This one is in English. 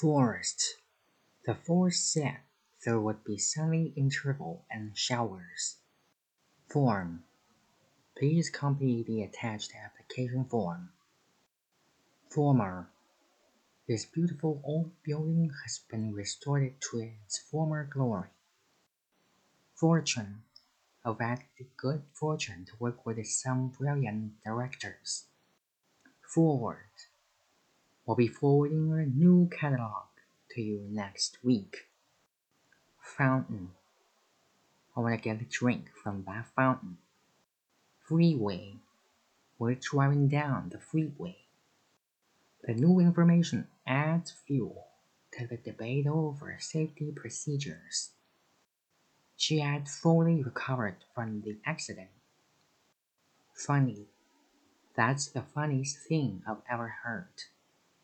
Forest. The forest said there would be sunny interval and showers. Form. Please copy the attached application form. Former. This beautiful old building has been restored to its former glory. Fortune. I've had the good fortune to work with some brilliant directors. Forward. We'll be forwarding a new catalog to you next week. Fountain. I want to get a drink from that fountain. Freeway. We're driving down the freeway. The new information adds fuel to the debate over safety procedures. She had fully recovered from the accident. Funny. That's the funniest thing I've ever heard.